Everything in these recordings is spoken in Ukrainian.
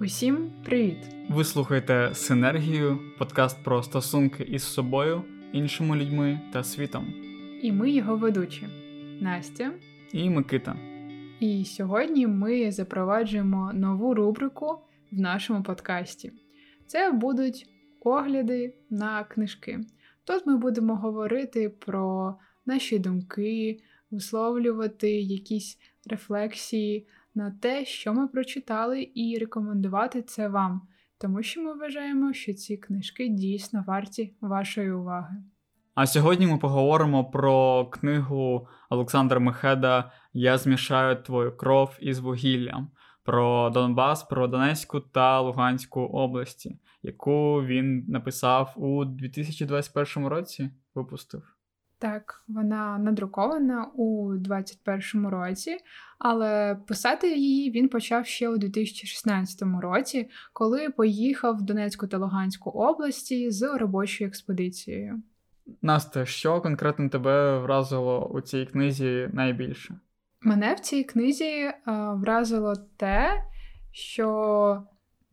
Усім привіт! Ви слухаєте Синергію, подкаст про стосунки із собою, іншими людьми та світом. І ми його ведучі Настя і Микита. І сьогодні ми запроваджуємо нову рубрику в нашому подкасті. Це будуть огляди на книжки. Тут ми будемо говорити про наші думки, висловлювати якісь рефлексії на те, що ми прочитали, і рекомендувати це вам, тому що ми вважаємо, що ці книжки дійсно варті вашої уваги. А сьогодні ми поговоримо про книгу Олександра Мехеда Я змішаю твою кров із вугіллям про Донбас, про Донецьку та Луганську області, яку він написав у 2021 році. Випустив. Так, вона надрукована у 2021 році, але писати її він почав ще у 2016 році, коли поїхав в Донецьку та Луганську області з робочою експедицією. Настя, що конкретно тебе вразило у цій книзі найбільше? Мене в цій книзі е, вразило те, що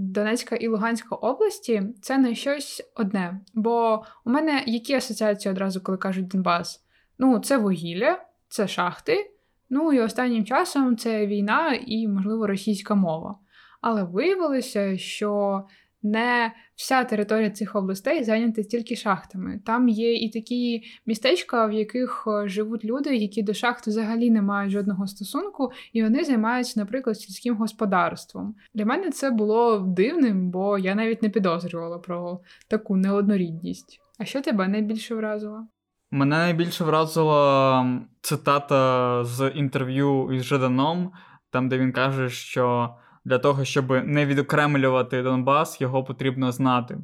Донецька і Луганська області це не щось одне. Бо у мене які асоціації одразу, коли кажуть Донбас? Ну, це вугілля, це шахти. Ну і останнім часом це війна і, можливо, російська мова. Але виявилося, що не вся територія цих областей зайнята тільки шахтами. Там є і такі містечка, в яких е, живуть люди, які до шахт взагалі не мають жодного стосунку, і вони займаються, наприклад, сільським господарством. Для мене це було дивним, бо я навіть не підозрювала про таку неоднорідність. А що тебе найбільше вразило? Мене найбільше вразила цитата з інтерв'ю із Жаданом, там де він каже, що для того, щоб не відокремлювати Донбас, його потрібно знати.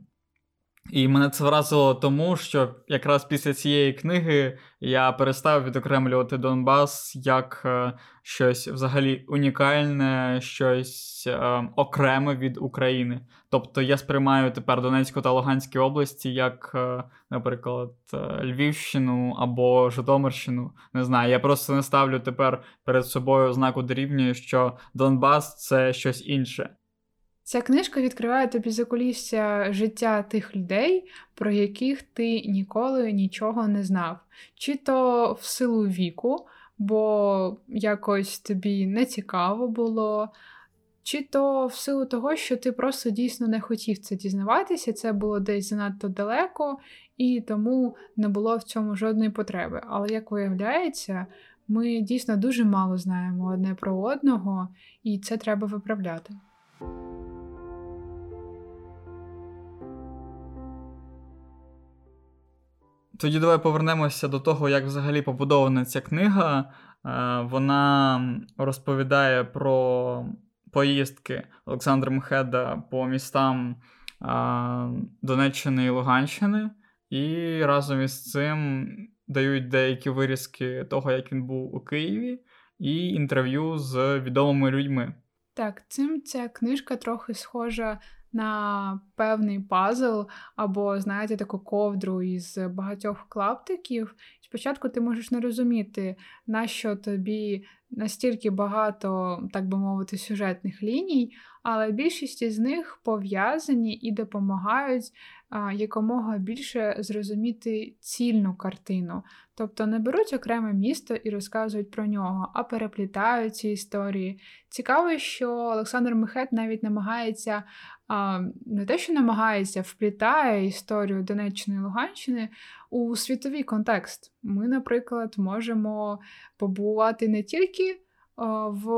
І мене це вразило тому, що якраз після цієї книги я перестав відокремлювати Донбас як е, щось взагалі унікальне, щось е, окреме від України. Тобто я сприймаю тепер Донецьку та Луганські області як, е, наприклад, Львівщину або Житомирщину. Не знаю, я просто не ставлю тепер перед собою знаку дорівнює, що Донбас це щось інше. Ця книжка відкриває тобі закулісся життя тих людей, про яких ти ніколи нічого не знав, чи то в силу віку, бо якось тобі не цікаво було, чи то в силу того, що ти просто дійсно не хотів це дізнаватися, це було десь занадто далеко, і тому не було в цьому жодної потреби. Але як виявляється, ми дійсно дуже мало знаємо одне про одного, і це треба виправляти. Тоді давай повернемося до того, як взагалі побудована ця книга. Е, вона розповідає про поїздки Олександра Мхеда по містам е, Донеччини і Луганщини, і разом із цим дають деякі вирізки того, як він був у Києві, і інтерв'ю з відомими людьми. Так, цим ця книжка трохи схожа на певний пазл, або, знаєте, таку ковдру із багатьох клаптиків. Спочатку ти можеш не розуміти, на що тобі настільки багато, так би мовити, сюжетних ліній, але більшість із них пов'язані і допомагають якомога більше зрозуміти цільну картину. Тобто не беруть окреме місто і розказують про нього, а переплітають ці історії. Цікаво, що Олександр Мехет навіть намагається не те, що намагається, вплітає історію Донеччини і Луганщини у світовий контекст. Ми, наприклад, можемо побувати не тільки в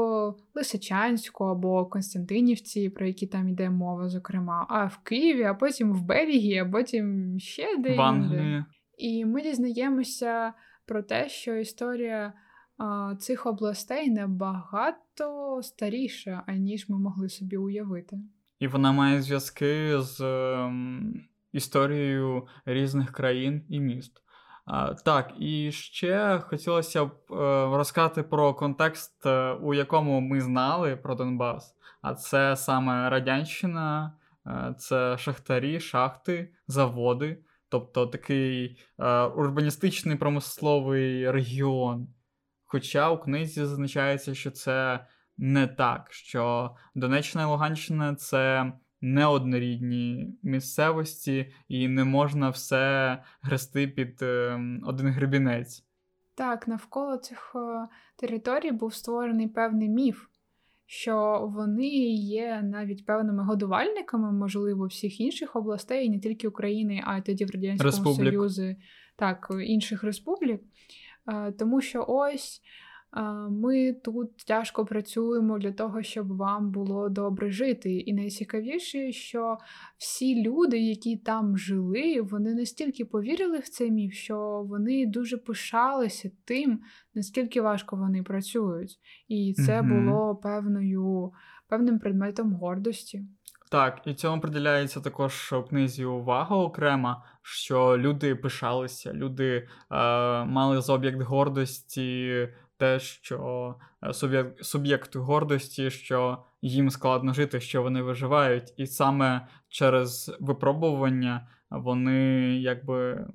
Лисичанську або Константинівці, про які там йде мова, зокрема, а в Києві, а потім в Бельгії, а потім ще де. І ми дізнаємося про те, що історія а, цих областей набагато старіша, аніж ми могли собі уявити. І вона має зв'язки з е, історією різних країн і міст. Так, і ще хотілося б е, розказати про контекст, е, у якому ми знали про Донбас. А це саме Радянщина, е, це шахтарі, шахти, заводи, тобто такий урбаністичний промисловий регіон. Хоча у книзі зазначається, що це не так, що Донеччина і Луганщина це неоднорідні місцевості, і не можна все грести під е, один гребінець. Так, навколо цих е, територій був створений певний міф, що вони є навіть певними годувальниками, можливо, всіх інших областей, не тільки України, а й тоді в Радянському Республік. Союзі, так, інших республік. Е, тому що ось ми тут тяжко працюємо для того, щоб вам було добре жити. І найцікавіше, що всі люди, які там жили, вони настільки повірили в цей міф, що вони дуже пишалися тим, наскільки важко вони працюють. І це угу. було певною, певним предметом гордості. Так, і цьому приділяється також в книзі увага окрема, що люди пишалися, люди е, мали за об'єкт гордості те, що е, суб'єкт гордості, що їм складно жити, що вони виживають, і саме через випробування вони якби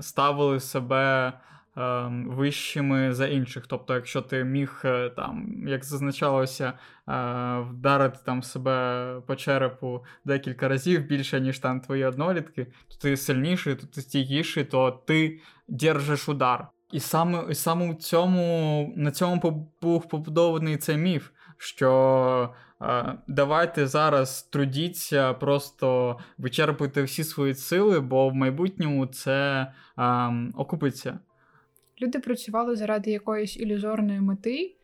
ставили себе. Ем, вищими за інших. Тобто, якщо ти міг е, там, як зазначалося, е, вдарити там себе по черепу декілька разів більше, ніж там твої однолітки, то ти сильніший, то ти стійкіший, то ти держиш удар. І саме і саме в цьому, на цьому був побудований цей міф, що е, давайте зараз трудіться, просто вичерпуйте всі свої сили, бо в майбутньому це е, окупиться. Люди працювали заради якоїсь ілюзорної мети,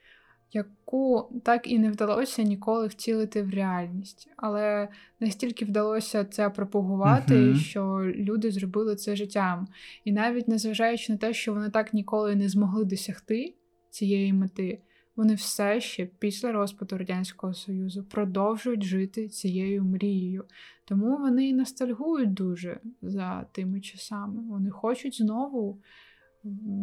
яку так і не вдалося ніколи втілити в реальність. Але настільки вдалося це пропагувати, uh-huh. що люди зробили це життям. І навіть незважаючи на те, що вони так ніколи не змогли досягти цієї мети, вони все ще після розпаду Радянського Союзу продовжують жити цією мрією. Тому вони і ностальгують дуже за тими часами. Вони хочуть знову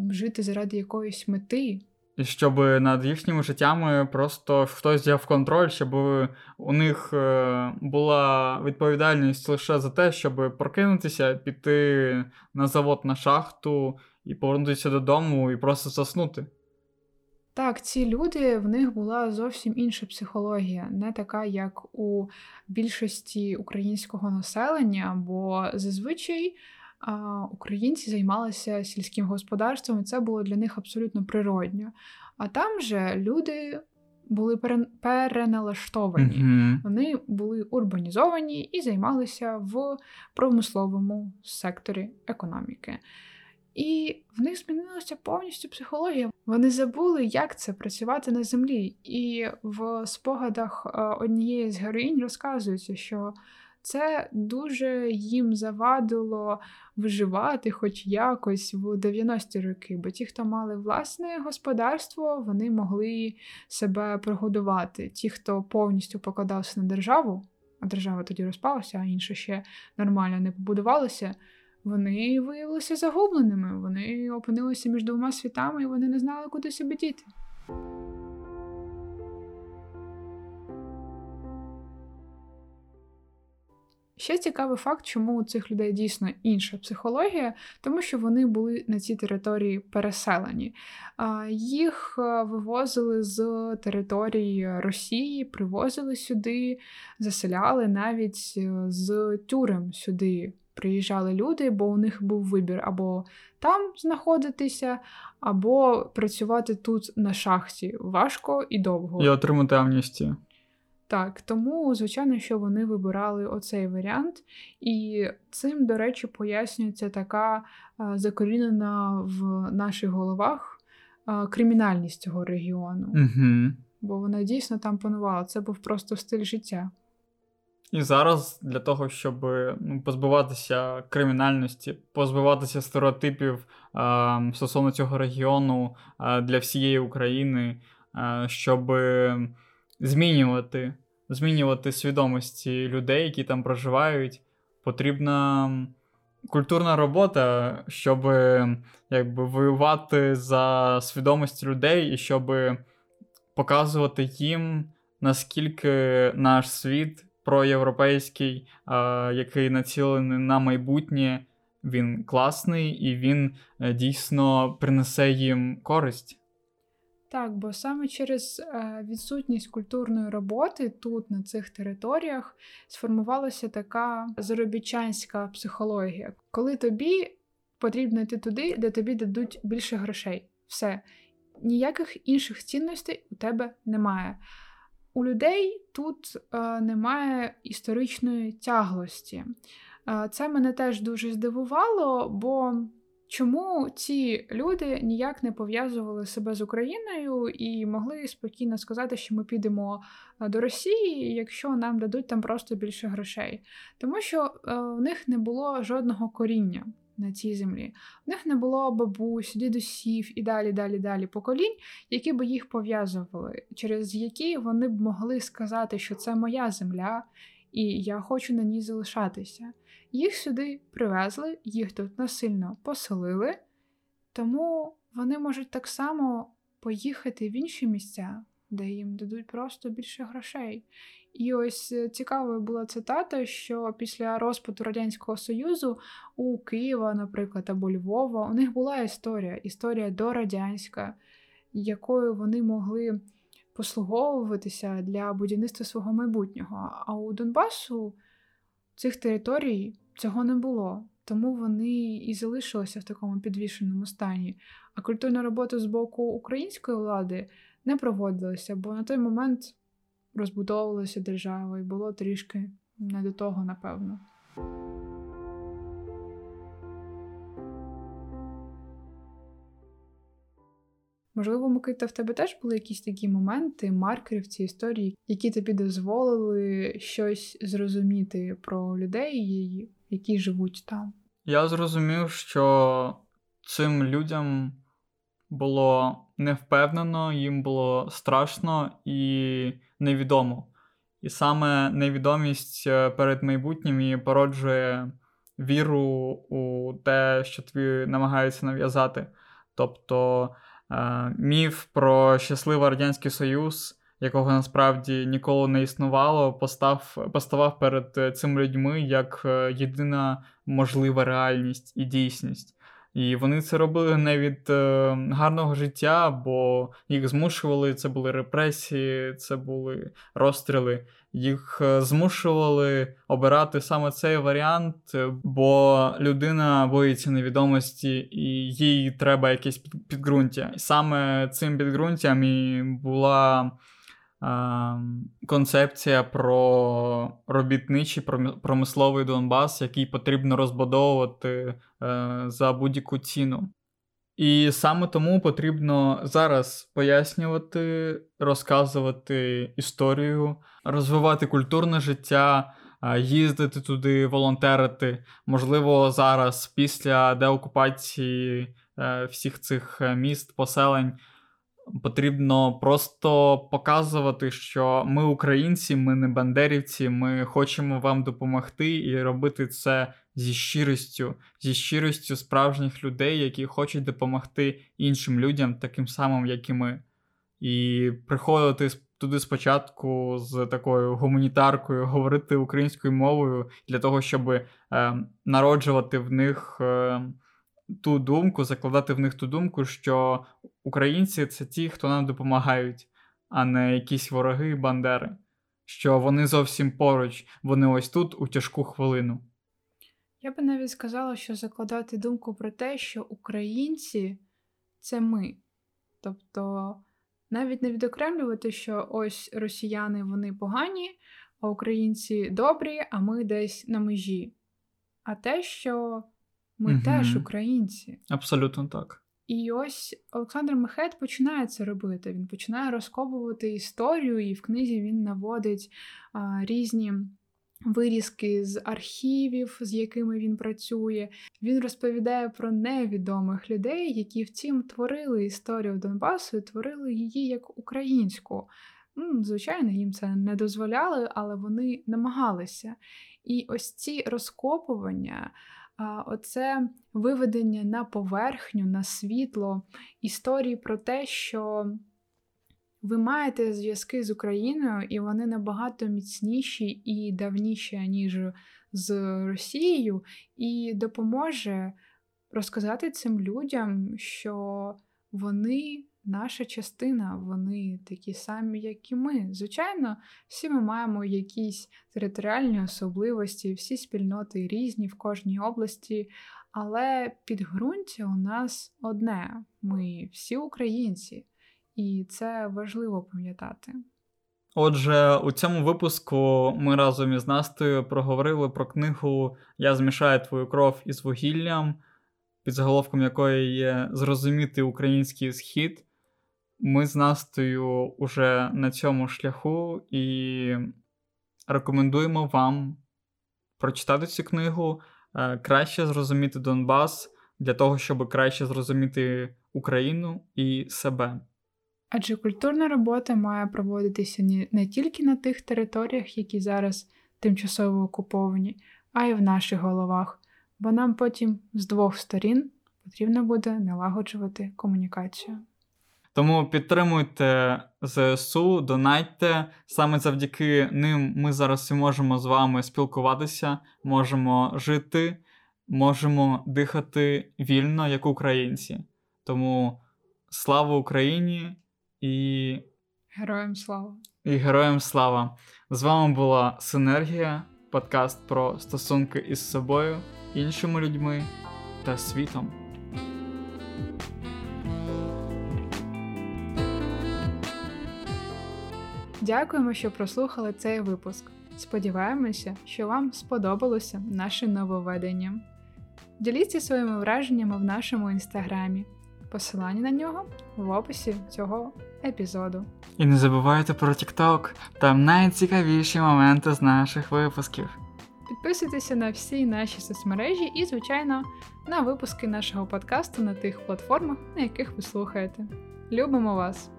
жити заради якоїсь мети. Щоб над їхніми життями просто хтось взяв контроль, щоб у них е, була відповідальність лише за те, щоб прокинутися, піти на завод на шахту і повернутися додому і просто заснути. Так, ці люди в них була зовсім інша психологія, не така, як у більшості українського населення, бо зазвичай українці займалися сільським господарством, і це було для них абсолютно природньо. А там же люди були переналаштовані, mm-hmm. вони були урбанізовані і займалися в промисловому секторі економіки. І в них змінилася повністю психологія. Вони забули, як це працювати на землі. І в спогадах однієї з героїнь розказується, що це дуже їм завадило виживати, хоч якось в 90-ті роки. Бо ті, хто мали власне господарство, вони могли себе прогодувати. Ті, хто повністю покладався на державу, а держава тоді розпалася, а інше ще нормально не побудувалося. Вони виявилися загубленими. Вони опинилися між двома світами і вони не знали, куди себе діти. Ще цікавий факт, чому у цих людей дійсно інша психологія, тому що вони були на цій території переселені. Їх е, вивозили з території Росії, привозили сюди, заселяли навіть е, з тюрем сюди. Приїжджали люди, бо у них був вибір або там знаходитися, або працювати тут на шахті важко і довго. І отримати амністію. Так, тому, звичайно, що вони вибирали оцей варіант, і цим, до речі, пояснюється така закорінена в наших головах кримінальність цього регіону. Угу. Бо вона дійсно там панувала. Це був просто стиль життя. І зараз для того, щоб ну, позбуватися кримінальності, позбуватися стереотипів е, стосовно цього регіону е, для всієї України, е, щоб змінювати змінювати свідомості людей, які там проживають. Потрібна культурна робота, щоб якби, воювати за свідомість людей і щоб показувати їм, наскільки наш світ проєвропейський, який націлений на майбутнє, він класний і він е, дійсно принесе їм користь. Так, бо саме через е, відсутність культурної роботи тут, на цих територіях, сформувалася така заробітчанська психологія, коли тобі потрібно йти туди, де тобі дадуть більше грошей. Все. Ніяких інших цінностей у тебе немає. У людей тут е, немає історичної тяглості. Е, це мене теж дуже здивувало, бо чому ці люди ніяк не пов'язували себе з Україною і могли спокійно сказати, що ми підемо е, до Росії, якщо нам дадуть там просто більше грошей. Тому що е, в них не було жодного коріння на цій землі. У них не було бабусь, дідусів і далі, далі, далі поколінь, які би їх пов'язували, через які вони б могли сказати, що це моя земля, і я хочу на ній залишатися. Їх сюди привезли, їх тут насильно поселили, тому вони можуть так само поїхати в інші місця, де їм дадуть просто більше грошей. І ось е, цікавою була цитата, що після розпаду Радянського Союзу у Києва, наприклад, або Львова, у них була історія, історія дорадянська, якою вони могли послуговуватися для будівництва свого майбутнього. А у Донбасу цих територій цього не було. Тому вони і залишилися в такому підвішеному стані. А культурна робота з боку української влади не проводилася, бо на той момент розбудовувалася держава і було трішки не до того, напевно. Можливо, Микита, в тебе теж були якісь такі моменти, маркери в цій історії, які тобі дозволили щось зрозуміти про людей, які живуть там? Я зрозумів, що цим людям було невпевнено, їм було страшно і невідомо. І саме невідомість е, перед майбутнім і породжує віру у те, що тобі намагаються нав'язати. Тобто е, міф про щасливий Радянський Союз, якого насправді ніколи не існувало, постав, поставав перед е, цими людьми як єдина можлива реальність і дійсність. І вони це робили не від е, гарного життя, бо їх змушували, це були репресії, це були розстріли. Їх е, змушували обирати саме цей варіант, бо людина боїться невідомості і їй треба якесь підґрунтя. І саме цим підґрунтям і була концепція про робітничий промисловий Донбас, який потрібно розбудовувати е, за будь-яку ціну. І саме тому потрібно зараз пояснювати, розказувати історію, розвивати культурне життя, їздити туди, волонтерити. Можливо, зараз, після деокупації е, всіх цих е, міст, поселень. Потрібно просто показувати, що ми українці, ми не бандерівці, ми хочемо вам допомогти і робити це зі щирістю, зі щирістю справжніх людей, які хочуть допомогти іншим людям, таким самим, як і ми. І приходити туди спочатку з такою гуманітаркою, говорити українською мовою для того, щоб е, народжувати в них. Е, ту думку, закладати в них ту думку, що українці це ті, хто нам допомагають, а не якісь вороги і бандери. Що вони зовсім поруч, вони ось тут у тяжку хвилину. Я би навіть сказала, що закладати думку про те, що українці це ми. Тобто навіть не відокремлювати, що ось росіяни вони погані, а українці добрі, а ми десь на межі. А те, що ми угу. теж українці. Абсолютно так. І ось Олександр Мехет починає це робити. Він починає розкопувати історію, і в книзі він наводить а, різні вирізки з архівів, з якими він працює. Він розповідає про невідомих людей, які втім творили історію Донбасу і творили її як українську. Ну, Звичайно, їм це не дозволяли, але вони намагалися. І ось ці розкопування оце виведення на поверхню, на світло історії про те, що ви маєте зв'язки з Україною, і вони набагато міцніші і давніші, ніж з Росією, і допоможе розказати цим людям, що вони наша частина, вони такі самі, як і ми. Звичайно, всі ми маємо якісь територіальні особливості, всі спільноти різні в кожній області, але підґрунтя у нас одне: ми всі українці, і це важливо пам'ятати. Отже, у цьому випуску ми разом із Настею проговорили про книгу Я змішаю твою кров із вугіллям, під заголовком якої є Зрозуміти український схід. Ми з Настею уже на цьому шляху і рекомендуємо вам прочитати цю книгу, е, краще зрозуміти Донбас для того, щоб краще зрозуміти Україну і себе. Адже культурна робота має проводитися не тільки на тих територіях, які зараз тимчасово окуповані, а й в наших головах, бо нам потім з двох сторін потрібно буде налагоджувати комунікацію. Тому підтримуйте ЗСУ, донайте. Саме завдяки ним ми зараз і можемо з вами спілкуватися, можемо жити, можемо дихати вільно, як українці. Тому слава Україні і героям слава! І героям слава! З вами була Синергія, подкаст про стосунки із собою, іншими людьми та світом. Дякуємо, що прослухали цей випуск. Сподіваємося, що вам сподобалося наше нововведення. Діліться своїми враженнями в нашому інстаграмі. Посилання на нього в описі цього епізоду. І не забувайте про TikTok, там найцікавіші моменти з наших випусків. Підписуйтеся на всі наші соцмережі і, звичайно, на випуски нашого подкасту на тих платформах, на яких ви слухаєте. Любимо вас!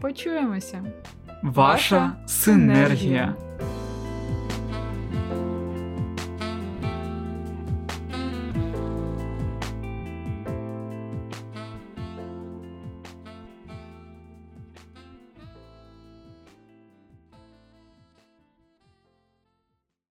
Почуємося! Ваша синергія.